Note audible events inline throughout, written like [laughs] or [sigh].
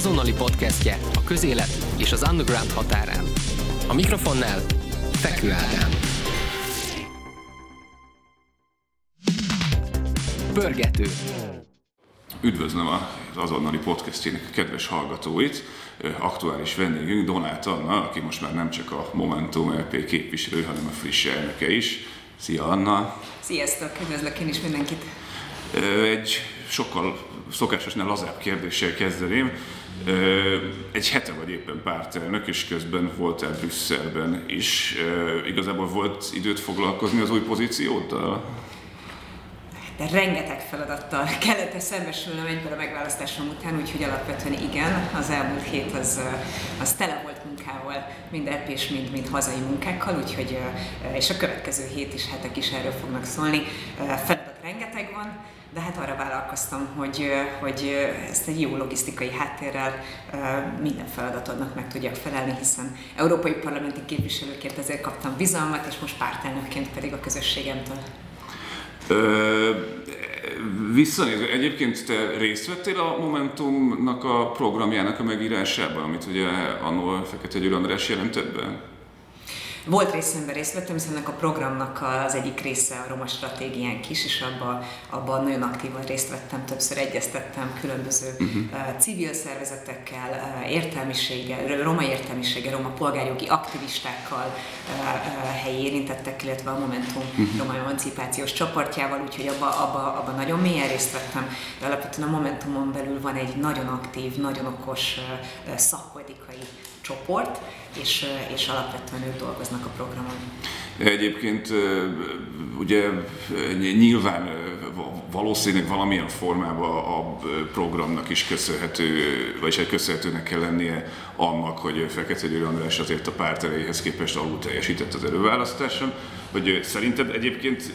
azonnali podcastje a közélet és az underground határán. A mikrofonnál Fekő Ádám. Pörgető. Üdvözlöm az azonnali podcastjének a kedves hallgatóit. Aktuális vendégünk Donát Anna, aki most már nem csak a Momentum LP képviselő, hanem a friss elnöke is. Szia Anna! Sziasztok! Üdvözlök én is mindenkit! Egy sokkal szokásosnál lazább kérdéssel kezdeném. Egy hete vagy éppen pártelnök, és közben voltál Brüsszelben is. Igazából volt időt foglalkozni az új pozícióddal? De rengeteg feladattal kellett szembesülnöm egyből a megválasztásom után, úgyhogy alapvetően igen, az elmúlt hét az, az tele volt munkával, mind és mind, mind hazai munkákkal, úgyhogy, és a következő hét is, hetek is erről fognak szólni. Feladat rengeteg van, de hát arra vállalkoztam, hogy, hogy ezt egy jó logisztikai háttérrel minden feladatodnak meg tudjak felelni, hiszen európai parlamenti képviselőként ezért kaptam bizalmat, és most pártelnökként pedig a közösségemtől. Ö, visszanézve, egyébként te részt vettél a Momentumnak a programjának a megírásában, amit ugye annól Fekete Győr András jelentett be? Volt részemben részt vettem, hiszen ennek a programnak az egyik része a roma stratégiánk is, és abban abba nagyon aktívan részt vettem, többször egyeztettem különböző uh-huh. civil szervezetekkel, értelmiséggel, roma értelmiséggel, roma polgárjogi aktivistákkal, helyi érintettek, illetve a Momentum uh-huh. roma emancipációs csoportjával, úgyhogy abban abba, abba nagyon mélyen részt vettem, de alapvetően a Momentumon belül van egy nagyon aktív, nagyon okos szakpolitikai csoport, és, és alapvetően ők dolgoznak a programon. Egyébként ugye nyilván valószínűleg valamilyen formában a programnak is köszönhető, vagyis egy köszönhetőnek kell lennie annak, hogy Fekete Győr András azért a párt erejéhez képest alul teljesített az előválasztáson. Hogy szerinted egyébként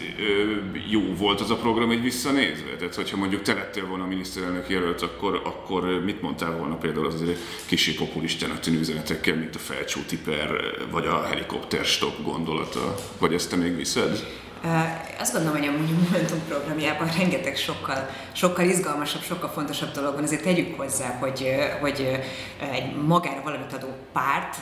jó volt az a program egy visszanézve? Tehát, hogyha mondjuk te lettél volna a miniszterelnök jelölt, akkor, akkor mit mondtál volna például az azért kicsi populistának tűnő üzenetekkel, mint a felcsúti per, vagy a helikopter stop gondolata? Vagy ezt te még viszed? Azt gondolom, hogy a Momentum programjában rengeteg sokkal, sokkal izgalmasabb, sokkal fontosabb dolog van. Azért tegyük hozzá, hogy, hogy egy magára valamit adó párt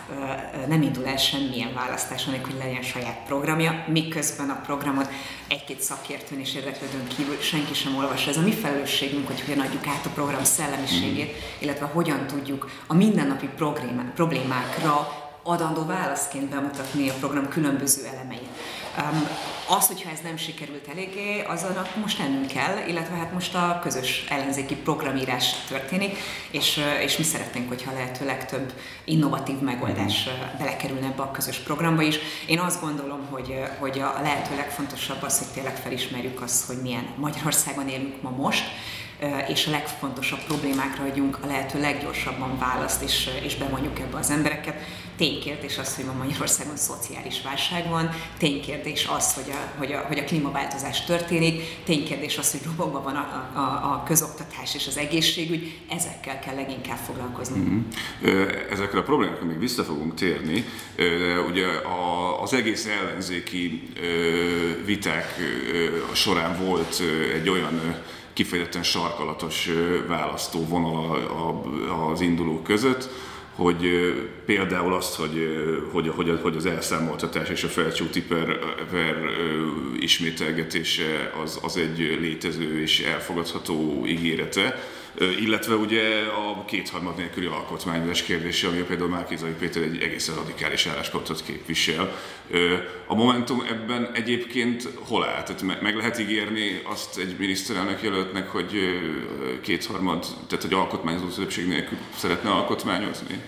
nem indul el semmilyen választáson, hogy legyen saját programja, miközben a programot egy-két szakértőn és érdeklődőn kívül senki sem olvassa. Ez a mi felelősségünk, hogy hogyan adjuk át a program szellemiségét, illetve hogyan tudjuk a mindennapi problémákra adandó válaszként bemutatni a program különböző elemeit. Um, az, hogyha ez nem sikerült eléggé, azon most tennünk kell, illetve hát most a közös ellenzéki programírás történik, és, és mi szeretnénk, hogyha lehető legtöbb innovatív megoldás belekerülne ebbe a közös programba is. Én azt gondolom, hogy, hogy a lehető legfontosabb az, hogy tényleg felismerjük azt, hogy milyen Magyarországon élünk ma most, és a legfontosabb problémákra adjunk a lehető leggyorsabban választ, és, és bemondjuk ebbe az embereket. Ténykérdés az, hogy ma Magyarországon szociális válság van, ténykérdés az, hogy a, hogy a, hogy a klímaváltozás történik, ténykérdés az, hogy robogva van a, a, a közoktatás és az egészségügy, ezekkel kell leginkább foglalkozni. Mm-hmm. Ezekre a problémákra még vissza fogunk térni. Ugye az egész ellenzéki viták során volt egy olyan kifejezetten sarkalatos választó vonal az indulók között, hogy például azt, hogy, hogy, hogy, hogy az elszámoltatás és a felcsúti per, per ismételgetése az, az egy létező és elfogadható ígérete, illetve ugye a kétharmad nélküli alkotmányozás kérdése, ami például Márkizai Péter egy egészen radikális álláspontot képvisel. A Momentum ebben egyébként hol áll? Tehát meg lehet ígérni azt egy miniszterelnök jelöltnek, hogy kétharmad, tehát hogy alkotmányozó többség nélkül szeretne alkotmányozni?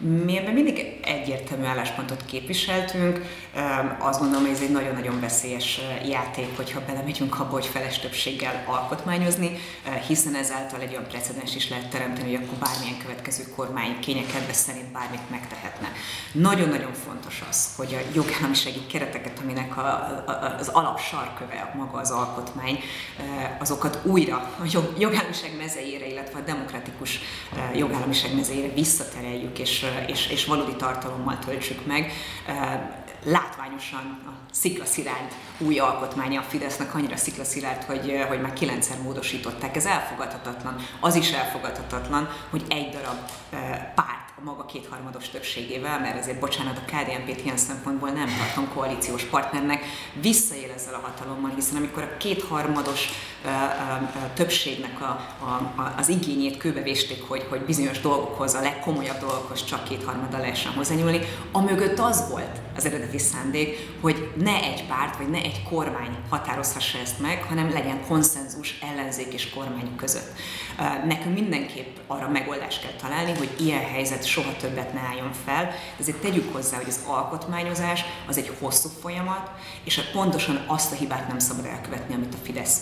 Mi ebben mindig egyértelmű álláspontot képviseltünk. Azt gondolom, hogy ez egy nagyon-nagyon veszélyes játék, hogyha belemegyünk abba, hogy feles többséggel alkotmányozni, hiszen ezáltal egy olyan precedens is lehet teremteni, hogy akkor bármilyen következő kormány kényekedve szerint bármit megtehetne. Nagyon-nagyon fontos az, hogy a jogállamisági kereteket, aminek a, a, az alapsarköve maga az alkotmány, azokat újra a jog, jogállamiság mezeire, illetve a demokratikus jogállamiság mezeire visszatereljük, és és, és valódi tartalommal töltsük meg. látványosan a sziklaszilárd új alkotmánya a Fidesznek annyira sziklaszilárd, hogy, hogy már kilencszer módosították. Ez elfogadhatatlan. Az is elfogadhatatlan, hogy egy darab párt a maga kétharmados többségével, mert ezért bocsánat, a KDNP-t ilyen szempontból nem tartom koalíciós partnernek, visszaél ezzel a hatalommal, hiszen amikor a kétharmados uh, uh, többségnek a, a, a, az igényét kőbevésték, hogy, hogy bizonyos dolgokhoz, a legkomolyabb dolgokhoz csak kétharmada lehessen hozzányúlni, a mögött az volt az eredeti szándék, hogy ne egy párt, vagy ne egy kormány határozhassa ezt meg, hanem legyen konszenzus ellenzék és kormány között. Nekünk mindenképp arra megoldást kell találni, hogy ilyen helyzet soha többet ne álljon fel, ezért tegyük hozzá, hogy az alkotmányozás az egy hosszú folyamat, és pontosan azt a hibát nem szabad elkövetni, amit a Fidesz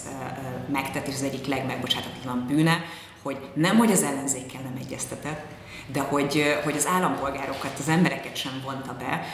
megtett, és az egyik legmegbocsátatlan bűne, hogy nem, hogy az ellenzékkel nem egyeztetett, de hogy, hogy az állampolgárokat, az embereket sem vonta be.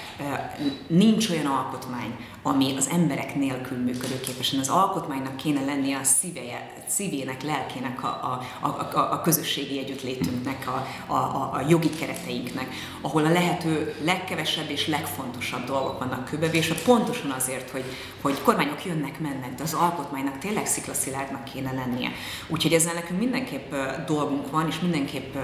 Nincs olyan alkotmány, ami az emberek nélkül működőképesen. Az alkotmánynak kéne lennie a szíveje, szívének, lelkének, a, a, a, a közösségi együttlétünknek, a, a, a jogi kereteinknek, ahol a lehető legkevesebb és legfontosabb dolgok vannak kőbevésve, pontosan azért, hogy, hogy kormányok jönnek, mennek, de az alkotmánynak tényleg sziklaszilárdnak kéne lennie. Úgyhogy ezzel nekünk mindenképp dolgunk van, és mindenképp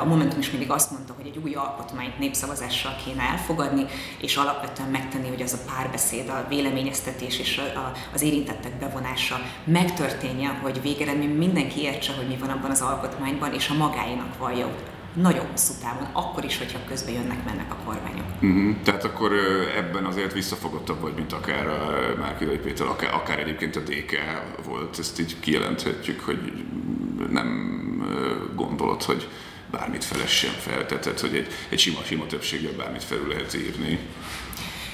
a Momentum is mindig azt mondta, hogy egy új alkotmányt népszavazással kéne elfogadni, és alapvetően megtenni, hogy az a párbeszéd, a véleményeztetés és a, az érintettek bevonása megtörténjen, hogy végeredmény mindenki értse, hogy mi van abban az alkotmányban, és a magáinak vallja nagyon hosszú távon, akkor is, hogyha közben jönnek, mennek a kormányok. Uh-huh. Tehát akkor ebben azért visszafogottabb vagy, mint akár a Márkidai Péter, akár, akár egyébként a DK volt, ezt így kijelenthetjük, hogy nem gondolod, hogy bármit felessen fel, tehát hogy egy, egy sima, sima többséggel bármit felül lehet írni.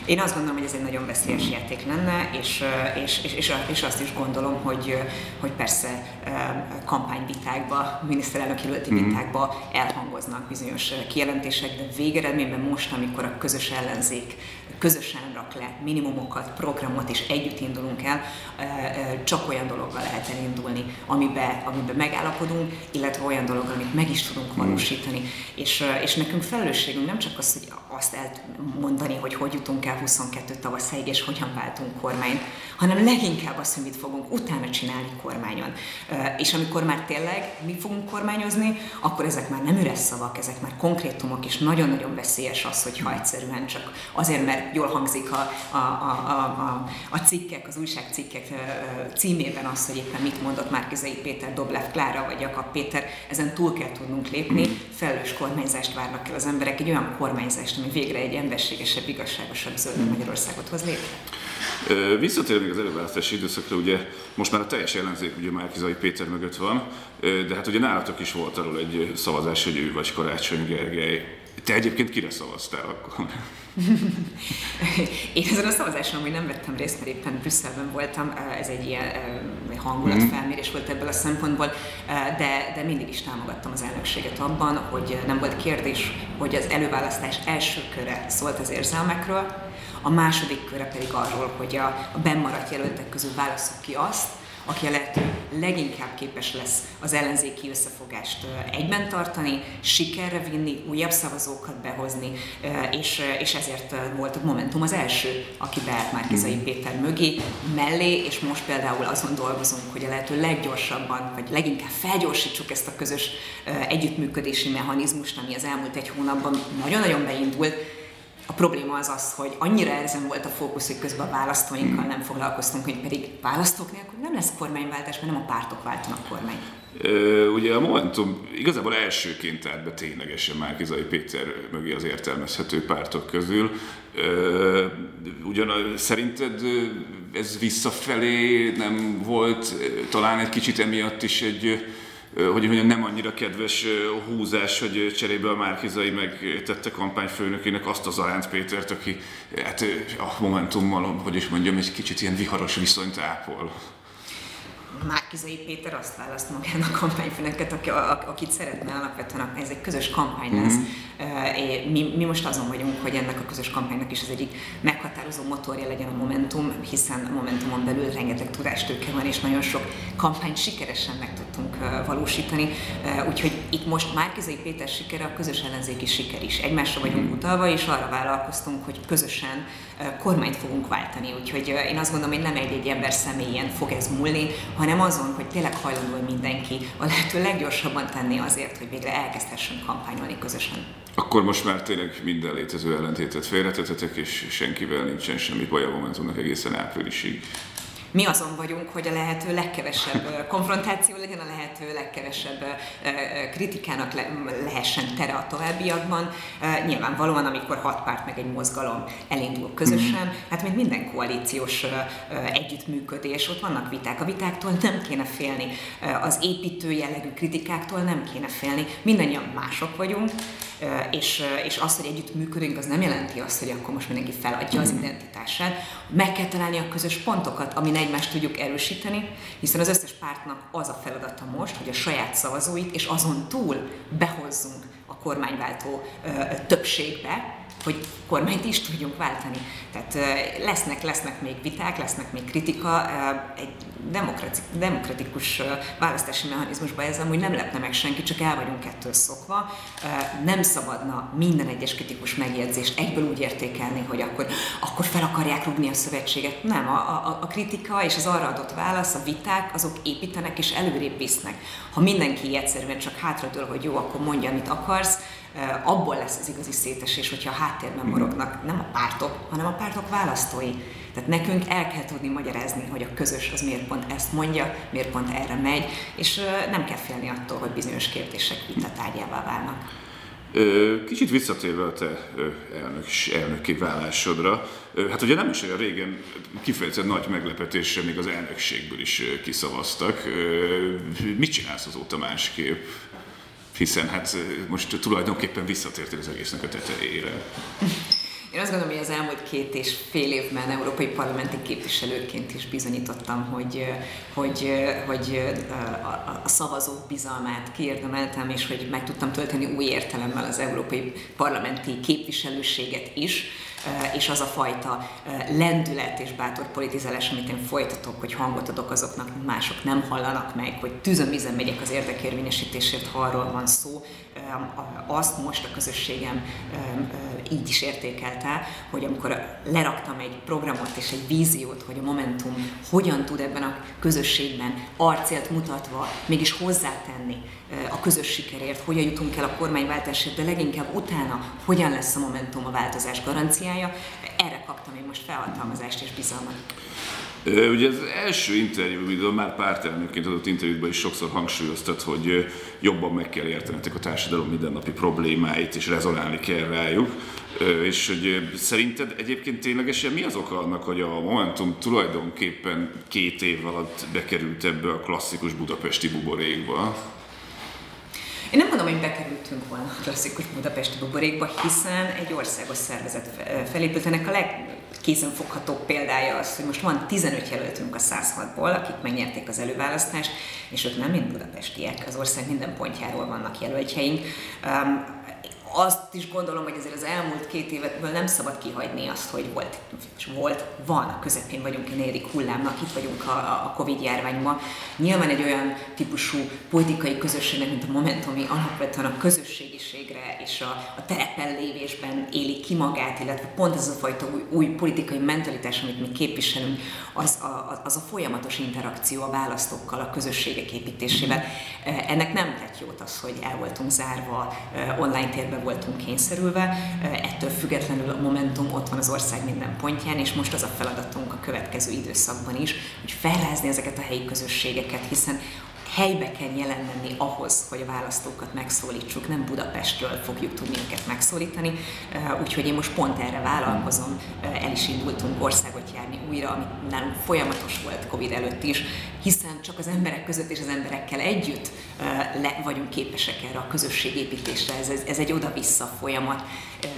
Én azt gondolom, hogy ez egy nagyon veszélyes játék lenne, és, és, és, és azt is gondolom, hogy, hogy persze kampányvitákba, miniszterelnöki jelölti mhm. vitákba elhangoznak bizonyos kijelentések, de végeredményben most, amikor a közös ellenzék közösen rak le minimumokat, programot, és együtt indulunk el, csak olyan dologgal lehet elindulni, amiben, amiben megállapodunk, illetve olyan dologgal, amit meg is tudunk mhm. valósítani. És, és nekünk felelősségünk nem csak az, hogy azt elmondani, hogy hogy jutunk el 22 tavaszáig, és hogyan váltunk kormányt, hanem leginkább azt, hogy mit fogunk utána csinálni kormányon. És amikor már tényleg mi fogunk kormányozni, akkor ezek már nem üres szavak, ezek már konkrétumok, és nagyon-nagyon veszélyes az, hogyha egyszerűen csak azért, mert jól hangzik a, a, a, a, a cikkek, az újságcikkek címében az, hogy éppen mit mondott Márkizai Péter, Doblev Klára vagy Jakab Péter, ezen túl kell tudnunk lépni, felelős kormányzást várnak el az emberek, egy olyan kormányzást, ami végre egy emberségesebb, igazságosabb zöld Magyarországot hoz létre. Visszatérve az előválasztási időszakra, ugye most már a teljes ellenzék ugye Márkizai Péter mögött van, de hát ugye nálatok is volt arról egy szavazás, hogy ő vagy Karácsony Gergely. Te egyébként kire szavaztál akkor? [laughs] Én ezen a szavazáson hogy nem vettem részt, mert éppen Brüsszelben voltam, ez egy ilyen hangulatfelmérés volt ebből a szempontból, de, de mindig is támogattam az elnökséget abban, hogy nem volt kérdés, hogy az előválasztás első köre szólt az érzelmekről, a második köre pedig arról, hogy a, a bennmaradt jelöltek közül válaszok ki azt, aki a lehető leginkább képes lesz az ellenzéki összefogást egyben tartani, sikerre vinni, újabb szavazókat behozni, és, és ezért volt a Momentum az első, aki beállt Márkizai mhm. Péter mögé, mellé, és most például azon dolgozunk, hogy a lehető leggyorsabban, vagy leginkább felgyorsítsuk ezt a közös együttműködési mechanizmust, ami az elmúlt egy hónapban nagyon-nagyon beindult, a probléma az az, hogy annyira ezen volt a fókusz, hogy közben a választóinkkal nem foglalkoztunk, hogy pedig választók nélkül nem lesz kormányváltás, mert nem a pártok váltanak kormány. Ugye a Momentum igazából elsőként állt be ténylegesen Márkizai Péter mögé az értelmezhető pártok közül. Ugyan szerinted ez visszafelé nem volt talán egy kicsit emiatt is egy hogy mondjam, nem annyira kedves húzás, hogy cserébe a Márkizai megtette kampányfőnökének azt az Aránt Pétert, aki hát a Momentummal, hogy is mondjam, egy kicsit ilyen viharos viszonyt ápol. Márkizai Péter azt választ magának a kampányfőnöket, aki, akit szeretne alapvetően, ez egy közös kampány lesz. Mm-hmm Mi, mi most azon vagyunk, hogy ennek a közös kampánynak is az egyik meghatározó motorja legyen a Momentum, hiszen a Momentumon belül rengeteg tudástőke van, és nagyon sok kampányt sikeresen meg tudtunk valósítani. Úgyhogy itt most Márkizai Péter sikere a közös ellenzéki siker is. Egymásra vagyunk utalva, és arra vállalkoztunk, hogy közösen kormányt fogunk váltani. Úgyhogy én azt gondolom, hogy nem egy-egy ember személyen fog ez múlni, hanem azon, hogy tényleg hajlandó mindenki a lehető leggyorsabban tenni azért, hogy végre elkezdhessen kampányolni közösen. Akkor most már tényleg minden létező ellentétet félretetetek, és senkivel nincsen semmi baj a Momentumnak egészen áprilisig mi azon vagyunk, hogy a lehető legkevesebb konfrontáció legyen, a lehető legkevesebb kritikának le, lehessen tere a továbbiakban. Nyilvánvalóan, amikor hat párt meg egy mozgalom elindul közösen, mm. hát mint minden koalíciós együttműködés, ott vannak viták. A vitáktól nem kéne félni, az építő jellegű kritikáktól nem kéne félni. Mindannyian mások vagyunk, és, és az, hogy együtt működünk, az nem jelenti azt, hogy akkor most mindenki feladja az mhm. identitását. Meg kell találni a közös pontokat, amin egymást tudjuk erősíteni, hiszen az összes pártnak az a feladata most, hogy a saját szavazóit és azon túl behozzunk a kormányváltó többségbe, hogy kormányt is tudjunk váltani. Tehát lesznek, lesznek még viták, lesznek még kritika, egy demokratikus választási mechanizmusban ez amúgy nem lepne meg senki, csak el vagyunk ettől szokva. Nem szabadna minden egyes kritikus megjegyzést egyből úgy értékelni, hogy akkor, akkor fel akarják rúgni a szövetséget. Nem, a, a, a kritika és az arra adott válasz, a viták, azok építenek és előrébb visznek. Ha mindenki egyszerűen csak hátradől, hogy jó, akkor mondja, amit akarsz, abból lesz az igazi szétesés, hogyha a háttérben morognak nem a pártok, hanem a pártok választói. Tehát nekünk el kell tudni magyarázni, hogy a közös az miért pont ezt mondja, miért pont erre megy, és nem kell félni attól, hogy bizonyos kérdések vitatárgyává válnak. Kicsit visszatérve a te elnök, elnöki vállásodra, hát ugye nem is olyan régen kifejezetten nagy meglepetésre még az elnökségből is kiszavaztak. Mit csinálsz azóta másképp? hiszen hát most tulajdonképpen visszatértél az egésznek a tetejére. Én azt gondolom, hogy az elmúlt két és fél évben európai parlamenti képviselőként is bizonyítottam, hogy, hogy, hogy a szavazók bizalmát kiérdemeltem, és hogy meg tudtam tölteni új értelemmel az európai parlamenti képviselőséget is és az a fajta lendület és bátor politizálás, amit én folytatok, hogy hangot adok azoknak, mások nem hallanak meg, hogy tűzömízen megyek az érdekérvényesítésért, ha arról van szó, azt most a közösségem így is értékelte, hogy amikor leraktam egy programot és egy víziót, hogy a Momentum hogyan tud ebben a közösségben arcélt mutatva mégis hozzátenni a közös sikerért, hogyan jutunk el a kormányváltásért, de leginkább utána hogyan lesz a Momentum a változás garanciája, erre kaptam én most felhatalmazást és bizalmat. Ugye az első interjú, már pártelnökként adott interjúban is sokszor hangsúlyoztat, hogy jobban meg kell értenetek a társadalom mindennapi problémáit, és rezonálni kell rájuk. És hogy szerinted egyébként ténylegesen mi az oka annak, hogy a Momentum tulajdonképpen két év alatt bekerült ebbe a klasszikus budapesti buborékba? Én nem mondom, hogy bekerültünk volna a klasszikus budapesti buborékba, hiszen egy országos szervezet felépült. Ennek a legkézenfoghatóbb példája az, hogy most van 15 jelöltünk a 106-ból, akik megnyerték az előválasztást, és ők nem mind budapestiek, az ország minden pontjáról vannak jelöltjeink. Azt is gondolom, hogy ezért az elmúlt két évetből nem szabad kihagyni azt, hogy volt, és volt, van, a közepén vagyunk egy negyedik hullámnak, itt vagyunk a, a Covid járványban. Nyilván egy olyan típusú politikai közösségnek, mint a Momentumi, alapvetően a közösségiségre és a, a terepen lévésben éli ki magát, illetve pont ez a fajta új, új politikai mentalitás, amit mi képviselünk, az a, az a folyamatos interakció a választókkal, a közösségek építésével. Ennek nem tett jót az, hogy el voltunk zárva online térben voltunk kényszerülve, ettől függetlenül a Momentum ott van az ország minden pontján, és most az a feladatunk a következő időszakban is, hogy felrázni ezeket a helyi közösségeket, hiszen helybe kell jelen lenni ahhoz, hogy a választókat megszólítsuk, nem Budapestről fogjuk tudni őket megszólítani, úgyhogy én most pont erre vállalkozom, el is indultunk országot járni újra, ami nálunk folyamatos volt Covid előtt is, hiszen csak az emberek között és az emberekkel együtt le vagyunk képesek erre a közösségépítésre, ez, ez egy oda-vissza folyamat,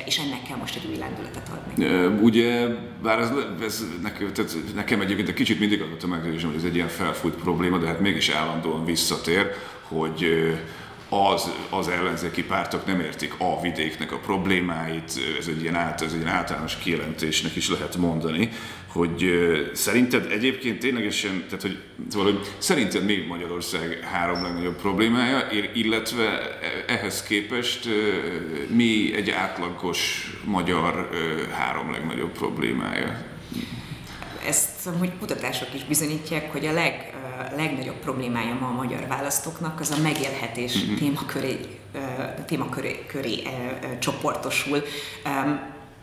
és ennek kell most egy új lendületet adni. Ugye, bár ez, ez nekem, tehát nekem egyébként egy kicsit mindig adott a meggyőzésem, hogy ez egy ilyen felfújt probléma, de hát mégis állandóan visszatér, hogy az, az ellenzéki pártok nem értik a vidéknek a problémáit, ez egy ilyen, át, ez egy ilyen általános kijelentésnek is lehet mondani, hogy szerinted egyébként ténylegesen, tehát hogy, szóval, hogy szerinted mi Magyarország három legnagyobb problémája, illetve ehhez képest mi egy átlagos magyar három legnagyobb problémája? Ezt hogy kutatások is bizonyítják, hogy a leg, legnagyobb problémája ma a magyar választóknak az a megélhetés mm-hmm. témaköré, témaköré köré, csoportosul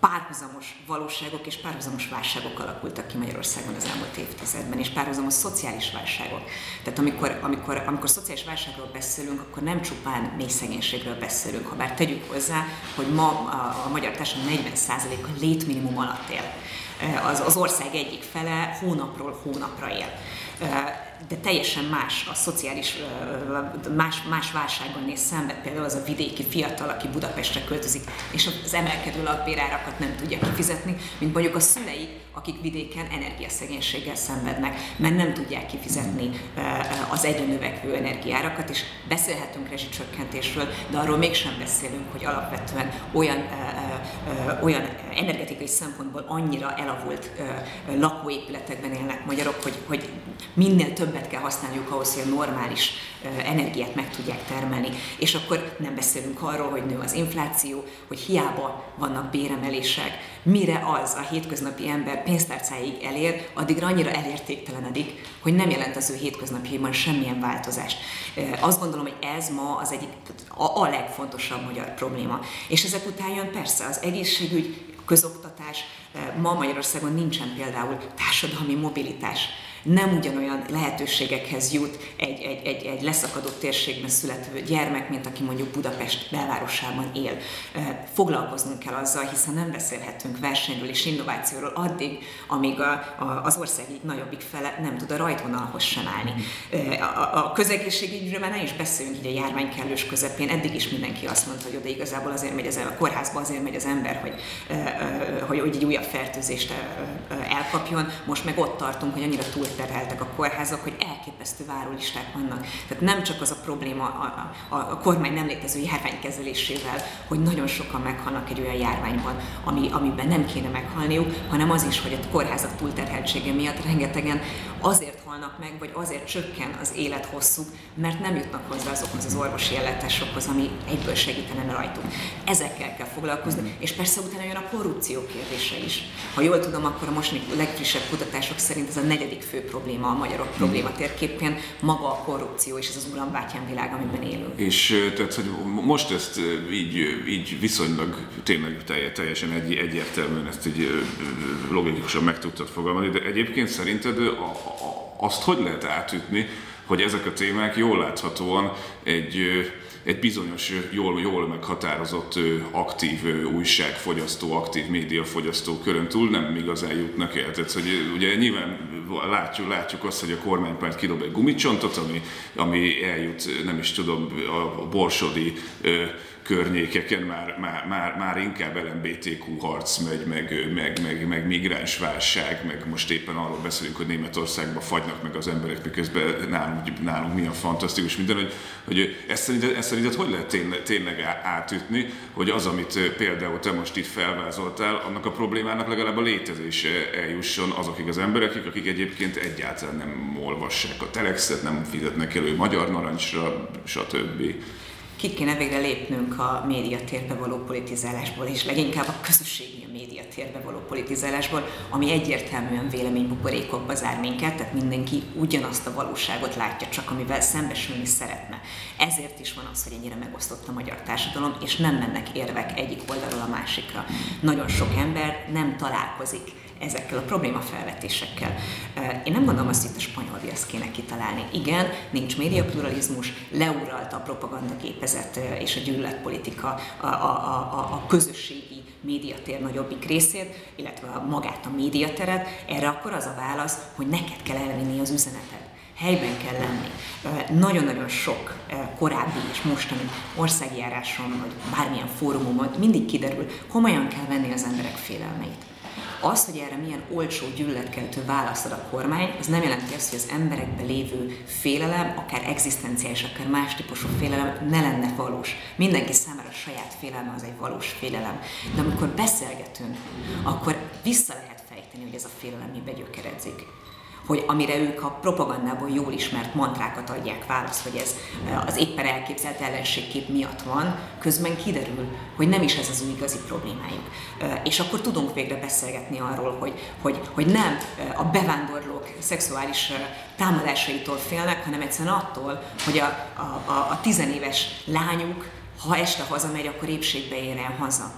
párhuzamos valóságok és párhuzamos válságok alakultak ki Magyarországon az elmúlt évtizedben, és párhuzamos szociális válságok. Tehát amikor, amikor, amikor szociális válságról beszélünk, akkor nem csupán mély szegénységről beszélünk, ha bár tegyük hozzá, hogy ma a, a magyar társadalom 40%-a létminimum alatt él. Az, az ország egyik fele hónapról hónapra él de teljesen más a szociális, más, más válsággal néz szembe, például az a vidéki fiatal, aki Budapestre költözik, és az emelkedő lakbérárakat nem tudja kifizetni, mint mondjuk a szülei, akik vidéken energiaszegénységgel szenvednek, mert nem tudják kifizetni az egyre növekvő energiárakat, és beszélhetünk rezsicsökkentésről, de arról mégsem beszélünk, hogy alapvetően olyan, olyan energetikai szempontból annyira elavult lakóépületekben élnek magyarok, hogy, hogy minél többet kell használniuk ahhoz, hogy a normális energiát meg tudják termelni. És akkor nem beszélünk arról, hogy nő az infláció, hogy hiába vannak béremelések, mire az a hétköznapi ember pénztárcáig elér, addigra annyira elértéktelenedik, hogy nem jelent az ő hétköznapjaiban semmilyen változást. Azt gondolom, hogy ez ma az egyik a, legfontosabb magyar probléma. És ezek után jön persze az egészségügy, közoktatás. Ma Magyarországon nincsen például társadalmi mobilitás nem ugyanolyan lehetőségekhez jut egy, egy, egy, egy leszakadott térségben születő gyermek, mint aki mondjuk Budapest belvárosában él. Foglalkoznunk kell azzal, hiszen nem beszélhetünk versenyről és innovációról addig, amíg a, a, az ország így nagyobbik fele nem tud a rajtvonalhoz sem állni. A, a közegészségügyről már ne is beszélünk így a járvány kellős közepén. Eddig is mindenki azt mondta, hogy oda igazából azért megy az a kórházba azért megy az ember, hogy, hogy, hogy egy újabb fertőzést elkapjon. Most meg ott tartunk, hogy annyira túl terheltek a kórházak, hogy elképesztő várólisták vannak. Tehát nem csak az a probléma a, a, a kormány nem létező járványkezelésével, hogy nagyon sokan meghalnak egy olyan járványban, ami, amiben nem kéne meghalniuk, hanem az is, hogy a kórházak túlterheltsége miatt rengetegen azért halnak meg, vagy azért csökken az élet hosszú, mert nem jutnak hozzá azokhoz az orvosi ellátásokhoz, ami egyből segítene rajtuk. Ezekkel kell foglalkozni, és persze utána jön a korrupció kérdése is. Ha jól tudom, akkor a mostani legfrissebb kutatások szerint ez a negyedik fő probléma a magyarok probléma térképén, maga a korrupció és ez az urambátyám világ, amiben élünk. És tehát, hogy most ezt így, így viszonylag tényleg teljesen egy, egyértelműen ezt így logikusan meg tudtad fogalmazni, de egyébként szerinted a, a, azt hogy lehet átütni, hogy ezek a témák jól láthatóan egy, egy bizonyos, jól, jól meghatározott aktív újságfogyasztó, aktív médiafogyasztó körön túl nem igazán jutnak el. Tehát, hogy ugye nyilván látjuk, látjuk azt, hogy a kormánypárt kidob egy gumicsontot, ami, ami eljut, nem is tudom, a borsodi környékeken már, már, már, már inkább LMBTQ harc megy, meg, meg, meg, meg migráns válság, meg most éppen arról beszélünk, hogy Németországban fagynak meg az emberek, miközben nálunk, nálunk milyen fantasztikus minden, hogy, hogy ezt, szerinted, ezt szerinted hogy lehet tényleg, tényleg átütni, hogy az, amit például te most itt felvázoltál, annak a problémának legalább a létezése eljusson azokig az emberekig, akik egyébként egyáltalán nem olvassák a telexet, nem fizetnek elő magyar narancsra, stb ki kéne végre lépnünk a médiatérbe való politizálásból, és leginkább a közösségi médiatérbe való politizálásból, ami egyértelműen véleménybuborékokba zár minket, tehát mindenki ugyanazt a valóságot látja, csak amivel szembesülni szeretne. Ezért is van az, hogy ennyire megosztott a magyar társadalom, és nem mennek érvek egyik oldalról a másikra. Nagyon sok ember nem találkozik ezekkel a problémafelvetésekkel. Én nem gondolom azt, hogy itt a spanyol viaszt kéne kitalálni. Igen, nincs médiapluralizmus, leuralta a propaganda gépezet és a gyűlöletpolitika a, a, a, a közösségi médiatér nagyobbik részét, illetve magát a médiateret, erre akkor az a válasz, hogy neked kell elvinni az üzenetet helyben kell lenni. Nagyon-nagyon sok korábbi és mostani országjáráson, vagy bármilyen fórumon mindig kiderül, komolyan kell venni az emberek félelmeit Az, hogy erre milyen olcsó gyűlöletkeltő választ ad a kormány, az nem jelenti azt, hogy az emberekben lévő félelem, akár egzisztenciális, akár más típusú félelem ne lenne valós. Mindenki számára a saját félelme az egy valós félelem. De amikor beszélgetünk, akkor vissza lehet fejteni, hogy ez a félelem mibe gyökeredzik hogy amire ők a propagandából jól ismert mantrákat adják választ, hogy ez eh, az éppen elképzelt ellenségkép miatt van, közben kiderül, hogy nem is ez az ő igazi problémájuk. Eh, és akkor tudunk végre beszélgetni arról, hogy, hogy, hogy nem eh, a bevándorlók szexuális támadásaitól félnek, hanem egyszerűen attól, hogy a, a, a tizenéves lányuk, ha este hazamegy, akkor épségbe ér el haza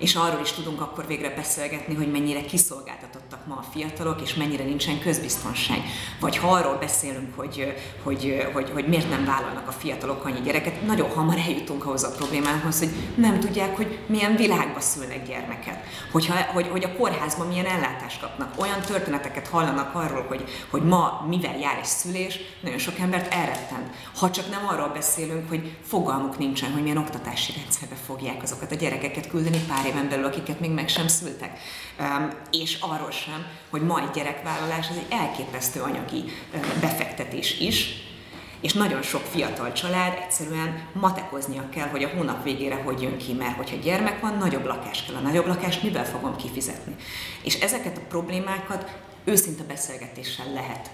és arról is tudunk akkor végre beszélgetni, hogy mennyire kiszolgáltatottak ma a fiatalok, és mennyire nincsen közbiztonság. Vagy ha arról beszélünk, hogy, hogy, hogy, hogy miért nem vállalnak a fiatalok annyi gyereket, nagyon hamar eljutunk ahhoz a problémához, hogy nem tudják, hogy milyen világba szülnek gyermeket. Hogyha, hogy, hogy a kórházban milyen ellátást kapnak. Olyan történeteket hallanak arról, hogy, hogy ma mivel jár egy szülés, nagyon sok embert elrettent. Ha csak nem arról beszélünk, hogy fogalmuk nincsen, hogy milyen oktatási rendszerbe fogják azokat a gyerekeket küldeni pár éven belül, akiket még meg sem szültek. És arról sem, hogy ma egy gyerekvállalás az egy elképesztő anyagi befektetés is, és nagyon sok fiatal család egyszerűen matekoznia kell, hogy a hónap végére hogy jön ki, mert hogyha gyermek van, nagyobb lakás kell. A nagyobb lakást mivel fogom kifizetni? És ezeket a problémákat őszinte beszélgetéssel lehet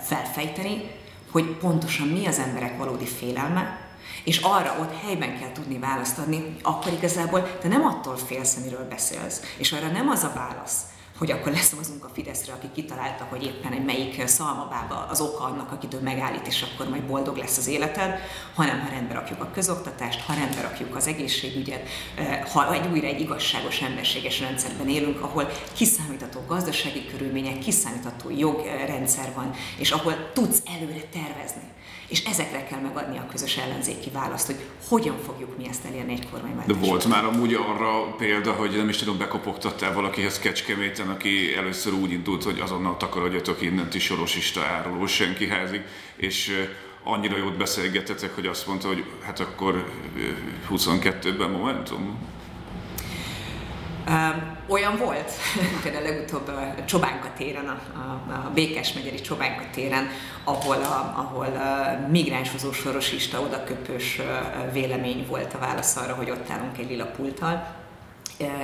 felfejteni, hogy pontosan mi az emberek valódi félelme, és arra ott helyben kell tudni választ adni, akkor igazából te nem attól félsz, amiről beszélsz. És arra nem az a válasz, hogy akkor leszavazunk a Fideszre, aki kitalálta, hogy éppen egy melyik szalmabába az oka annak, akit ő megállít, és akkor majd boldog lesz az életed, hanem ha rendbe rakjuk a közoktatást, ha rendbe rakjuk az egészségügyet, eh, ha egy újra egy igazságos, emberséges rendszerben élünk, ahol kiszámítható gazdasági körülmények, kiszámítható jogrendszer van, és ahol tudsz előre tervezni és ezekre kell megadni a közös ellenzéki választ, hogy hogyan fogjuk mi ezt elérni egy kormányváltás. De volt már amúgy arra példa, hogy nem is tudom, bekopogtattál valakihez Kecskeméten, aki először úgy indult, hogy azonnal takarodjatok innen is sorosista áruló senki házig, és annyira jót beszélgetetek, hogy azt mondta, hogy hát akkor 22-ben Momentum? olyan volt, [laughs] például legutóbb a Csobánka téren, a, a, a Békes megyeri Csobánka téren, ahol, a, ahol a migránshozó sorosista odaköpős vélemény volt a válasz arra, hogy ott állunk egy lila pulttal,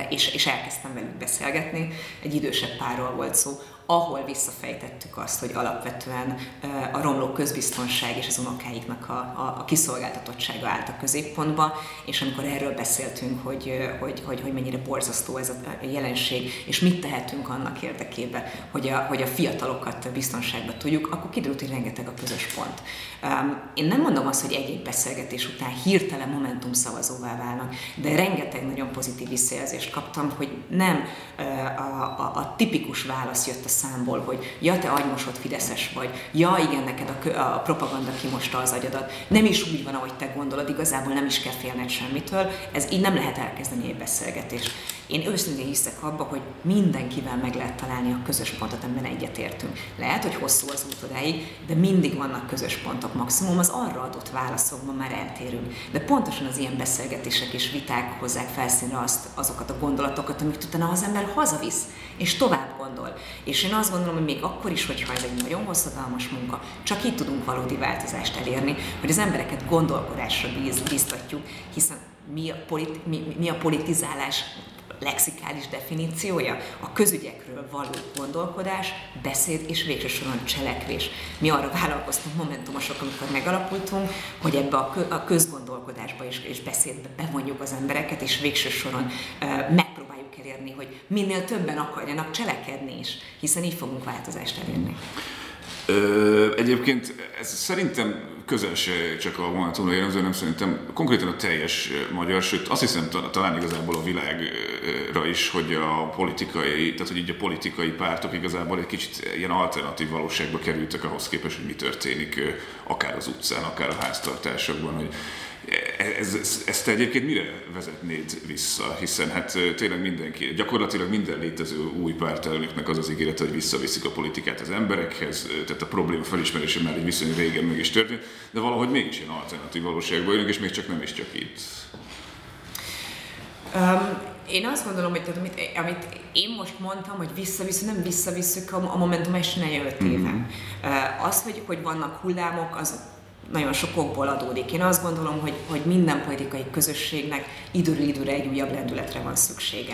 és, és elkezdtem velük beszélgetni. Egy idősebb párról volt szó, ahol visszafejtettük azt, hogy alapvetően a romló közbiztonság és az unokáiknak a, a, a kiszolgáltatottsága állt a középpontba, és amikor erről beszéltünk, hogy, hogy, hogy, hogy mennyire borzasztó ez a jelenség, és mit tehetünk annak érdekében, hogy a, hogy a fiatalokat biztonságba tudjuk, akkor kiderült, hogy rengeteg a közös pont. Én nem mondom azt, hogy egy-egy beszélgetés után hirtelen momentum szavazóvá válnak, de rengeteg nagyon pozitív visszajelzést kaptam, hogy nem a, a, a tipikus válasz jött a számból, hogy ja, te agymosott Fideszes vagy, ja, igen, neked a, a propaganda kimosta az agyadat. Nem is úgy van, ahogy te gondolod, igazából nem is kell félned semmitől, ez így nem lehet elkezdeni egy beszélgetést. Én őszintén hiszek abba, hogy mindenkivel meg lehet találni a közös pontot, amiben egyetértünk. Lehet, hogy hosszú az út odáig, de mindig vannak közös pontok. Maximum az arra adott válaszokban már eltérünk. De pontosan az ilyen beszélgetések és viták hozzák felszínre azt, azokat a gondolatokat, amik utána az ember hazavisz, és tovább gondol. És én azt gondolom, hogy még akkor is, hogyha ez egy nagyon hosszadalmas munka, csak így tudunk valódi változást elérni, hogy az embereket gondolkodásra bíz, bíztatjuk, hiszen mi a, politi- mi, mi a politizálás lexikális definíciója, a közügyekről való gondolkodás, beszéd és végső soron cselekvés. Mi arra vállalkoztunk momentumosok, amikor megalapultunk, hogy ebbe a közgondolkodásba és, és beszédbe bevonjuk az embereket, és végső soron megpróbáljuk elérni, hogy minél többen akarjanak cselekedni is, hiszen így fogunk változást elérni. Ö, egyébként ez szerintem közel se csak a Monatóra jellemző, hanem szerintem konkrétan a teljes magyar, sőt azt hiszem talán igazából a világra is, hogy a politikai, tehát hogy így a politikai pártok igazából egy kicsit ilyen alternatív valóságba kerültek ahhoz képest, hogy mi történik akár az utcán, akár a háztartásokban, hogy ez, ez, ezt egyébként mire vezetnéd vissza? Hiszen hát tényleg mindenki, gyakorlatilag minden létező új pártelnöknek az az ígérete, hogy visszaviszik a politikát az emberekhez, tehát a probléma felismerése már egy viszonylag régen meg is történt, de valahogy mégis ilyen alternatív valóságban jönünk, és még csak nem is csak itt. Um, én azt gondolom, hogy tehát, amit, amit én most mondtam, hogy visszavisszük, nem visszavisszük, a, a Momentum is csinálja öt éve. Mm-hmm. Az, hogy, hogy vannak hullámok, az nagyon sokokból adódik. Én azt gondolom, hogy, hogy minden politikai közösségnek időről időre egy újabb lendületre van szüksége.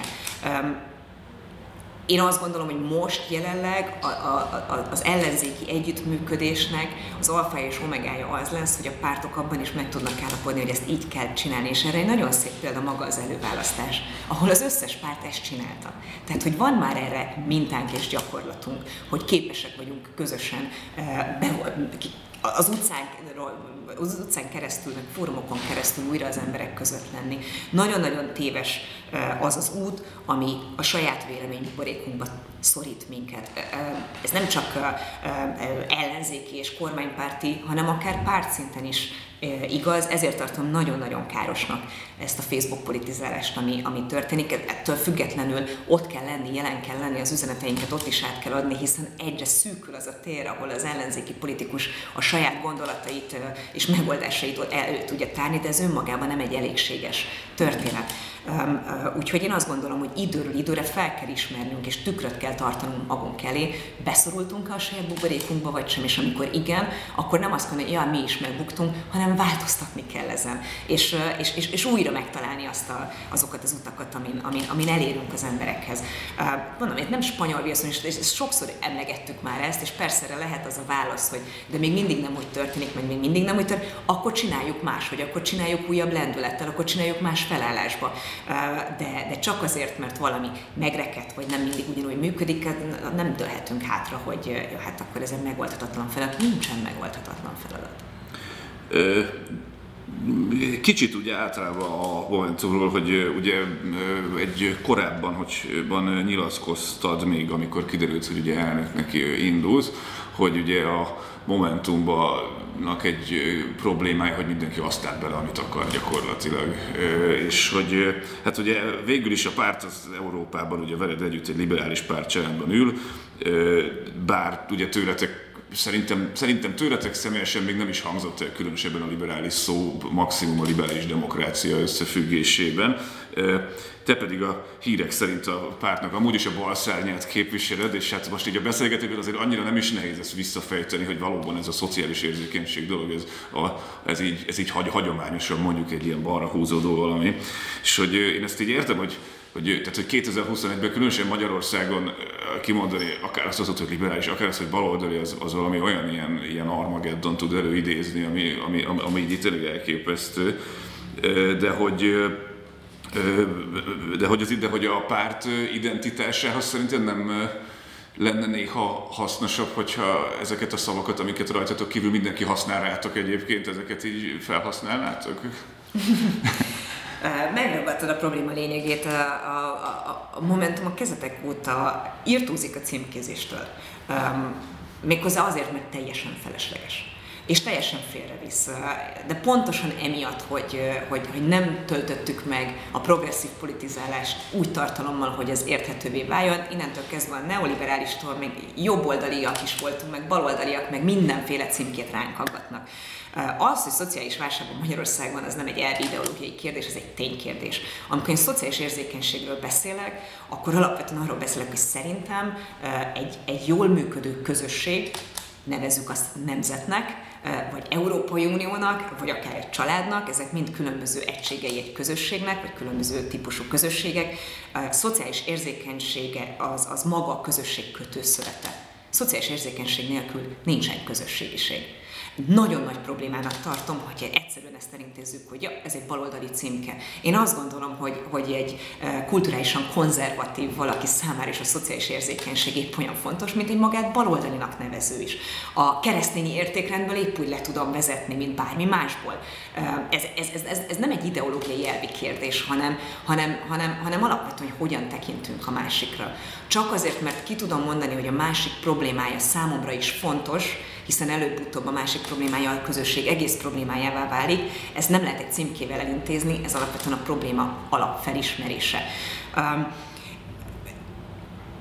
Én azt gondolom, hogy most jelenleg a, a, a, az ellenzéki együttműködésnek az alfa és omegája az lesz, hogy a pártok abban is meg tudnak állapodni, hogy ezt így kell csinálni. És erre egy nagyon szép példa maga az előválasztás, ahol az összes párt ezt csinálta. Tehát, hogy van már erre mintánk és gyakorlatunk, hogy képesek vagyunk közösen be, az utcánkról az utcán keresztül, meg fórumokon keresztül újra az emberek között lenni. Nagyon-nagyon téves az az út, ami a saját véleményborékunkba szorít minket. Ez nem csak ellenzéki és kormánypárti, hanem akár pártszinten is igaz, ezért tartom nagyon-nagyon károsnak ezt a Facebook politizálást, ami, ami történik. Ettől függetlenül ott kell lenni, jelen kell lenni, az üzeneteinket ott is át kell adni, hiszen egyre szűkül az a tér, ahol az ellenzéki politikus a saját gondolatait és megoldásait el tudja tárni, de ez önmagában nem egy elégséges történet. Úgyhogy én azt gondolom, hogy időről időre fel kell ismernünk, és tükröt kell tartanunk magunk elé, beszorultunk-e a saját buborékunkba, vagy sem, és amikor igen, akkor nem azt mondani, hogy ja, mi is megbuktunk, hanem változtatni kell ezen, és, és, és, és újra megtalálni azt a, azokat az utakat, amin, amin, amin elérünk az emberekhez. Mondom, hogy nem spanyol viaszon, és, és sokszor emlegettük már ezt, és persze erre lehet az a válasz, hogy de még mindig nem úgy történik, meg még mindig nem úgy történik, akkor csináljuk máshogy, akkor csináljuk újabb lendülettel, akkor csináljuk más felállásba de, de csak azért, mert valami megrekedt, vagy nem mindig ugyanúgy működik, nem dőlhetünk hátra, hogy ja, hát akkor ez egy megoldhatatlan feladat. Nincsen megoldhatatlan feladat. Ö, Kicsit ugye általában a Momentumról, hogy ugye egy korábban, hogy nyilatkoztad még, amikor kiderült, hogy ugye elnöknek indulsz, hogy ugye a Momentumban egy problémája, hogy mindenki azt tett bele, amit akar gyakorlatilag. És hogy hát ugye végül is a párt az Európában ugye veled együtt egy liberális párt családban ül, bár ugye tőletek szerintem, szerintem tőletek személyesen még nem is hangzott el különösebben a liberális szó, maximum a liberális demokrácia összefüggésében. Te pedig a hírek szerint a pártnak amúgy is a bal szárnyát képviseled, és hát most így a beszélgetőben azért annyira nem is nehéz ezt visszafejteni, hogy valóban ez a szociális érzékenység dolog, ez, a, ez így, ez így hagy, hagyományosan mondjuk egy ilyen balra húzódó valami. És hogy én ezt így értem, hogy hogy, tehát, hogy 2021-ben különösen Magyarországon kimondani, akár azt az, hogy liberális, akár azt, hogy baloldali, az, az valami olyan ilyen, ilyen Armageddon tud előidézni, ami, ami, ami, ami így elképesztő. De hogy de hogy, az, de hogy a párt identitásához szerintem nem lenne néha hasznosabb, hogyha ezeket a szavakat, amiket rajtatok kívül mindenki használ rátok egyébként, ezeket így felhasználnátok? Megragadtad a probléma lényegét, a, a, a Momentum a kezetek óta írtózik a címkézéstől. Um, méghozzá azért, mert teljesen felesleges és teljesen félrevisz. De pontosan emiatt, hogy, hogy, hogy nem töltöttük meg a progresszív politizálást úgy tartalommal, hogy ez érthetővé váljon, innentől kezdve a neoliberálistól még jobboldaliak is voltunk, meg baloldaliak, meg mindenféle címkét ránk aggatnak. Az, hogy szociális válságban Magyarországon, az nem egy elvi ideológiai kérdés, ez egy ténykérdés. Amikor én szociális érzékenységről beszélek, akkor alapvetően arról beszélek, hogy szerintem egy, egy jól működő közösség, nevezzük azt nemzetnek, vagy Európai Uniónak, vagy akár egy családnak, ezek mind különböző egységei egy közösségnek, vagy különböző típusú közösségek. A szociális érzékenysége az, az maga a közösség kötőszövete. Szociális érzékenység nélkül nincsen közösségiség nagyon nagy problémának tartom, hogyha egyszerűen ezt elintézzük, hogy ja, ez egy baloldali címke. Én azt gondolom, hogy, hogy egy e, kulturálisan konzervatív valaki számára is a szociális érzékenység épp olyan fontos, mint egy magát baloldalinak nevező is. A keresztényi értékrendből épp úgy le tudom vezetni, mint bármi másból. E, ez, ez, ez, ez, ez nem egy ideológiai elvi kérdés, hanem, hanem, hanem, hanem alapvetően, hogy hogyan tekintünk a másikra. Csak azért, mert ki tudom mondani, hogy a másik problémája számomra is fontos, hiszen előbb-utóbb a másik problémája a közösség egész problémájává válik. Ezt nem lehet egy címkével elintézni, ez alapvetően a probléma alapfelismerése. Um,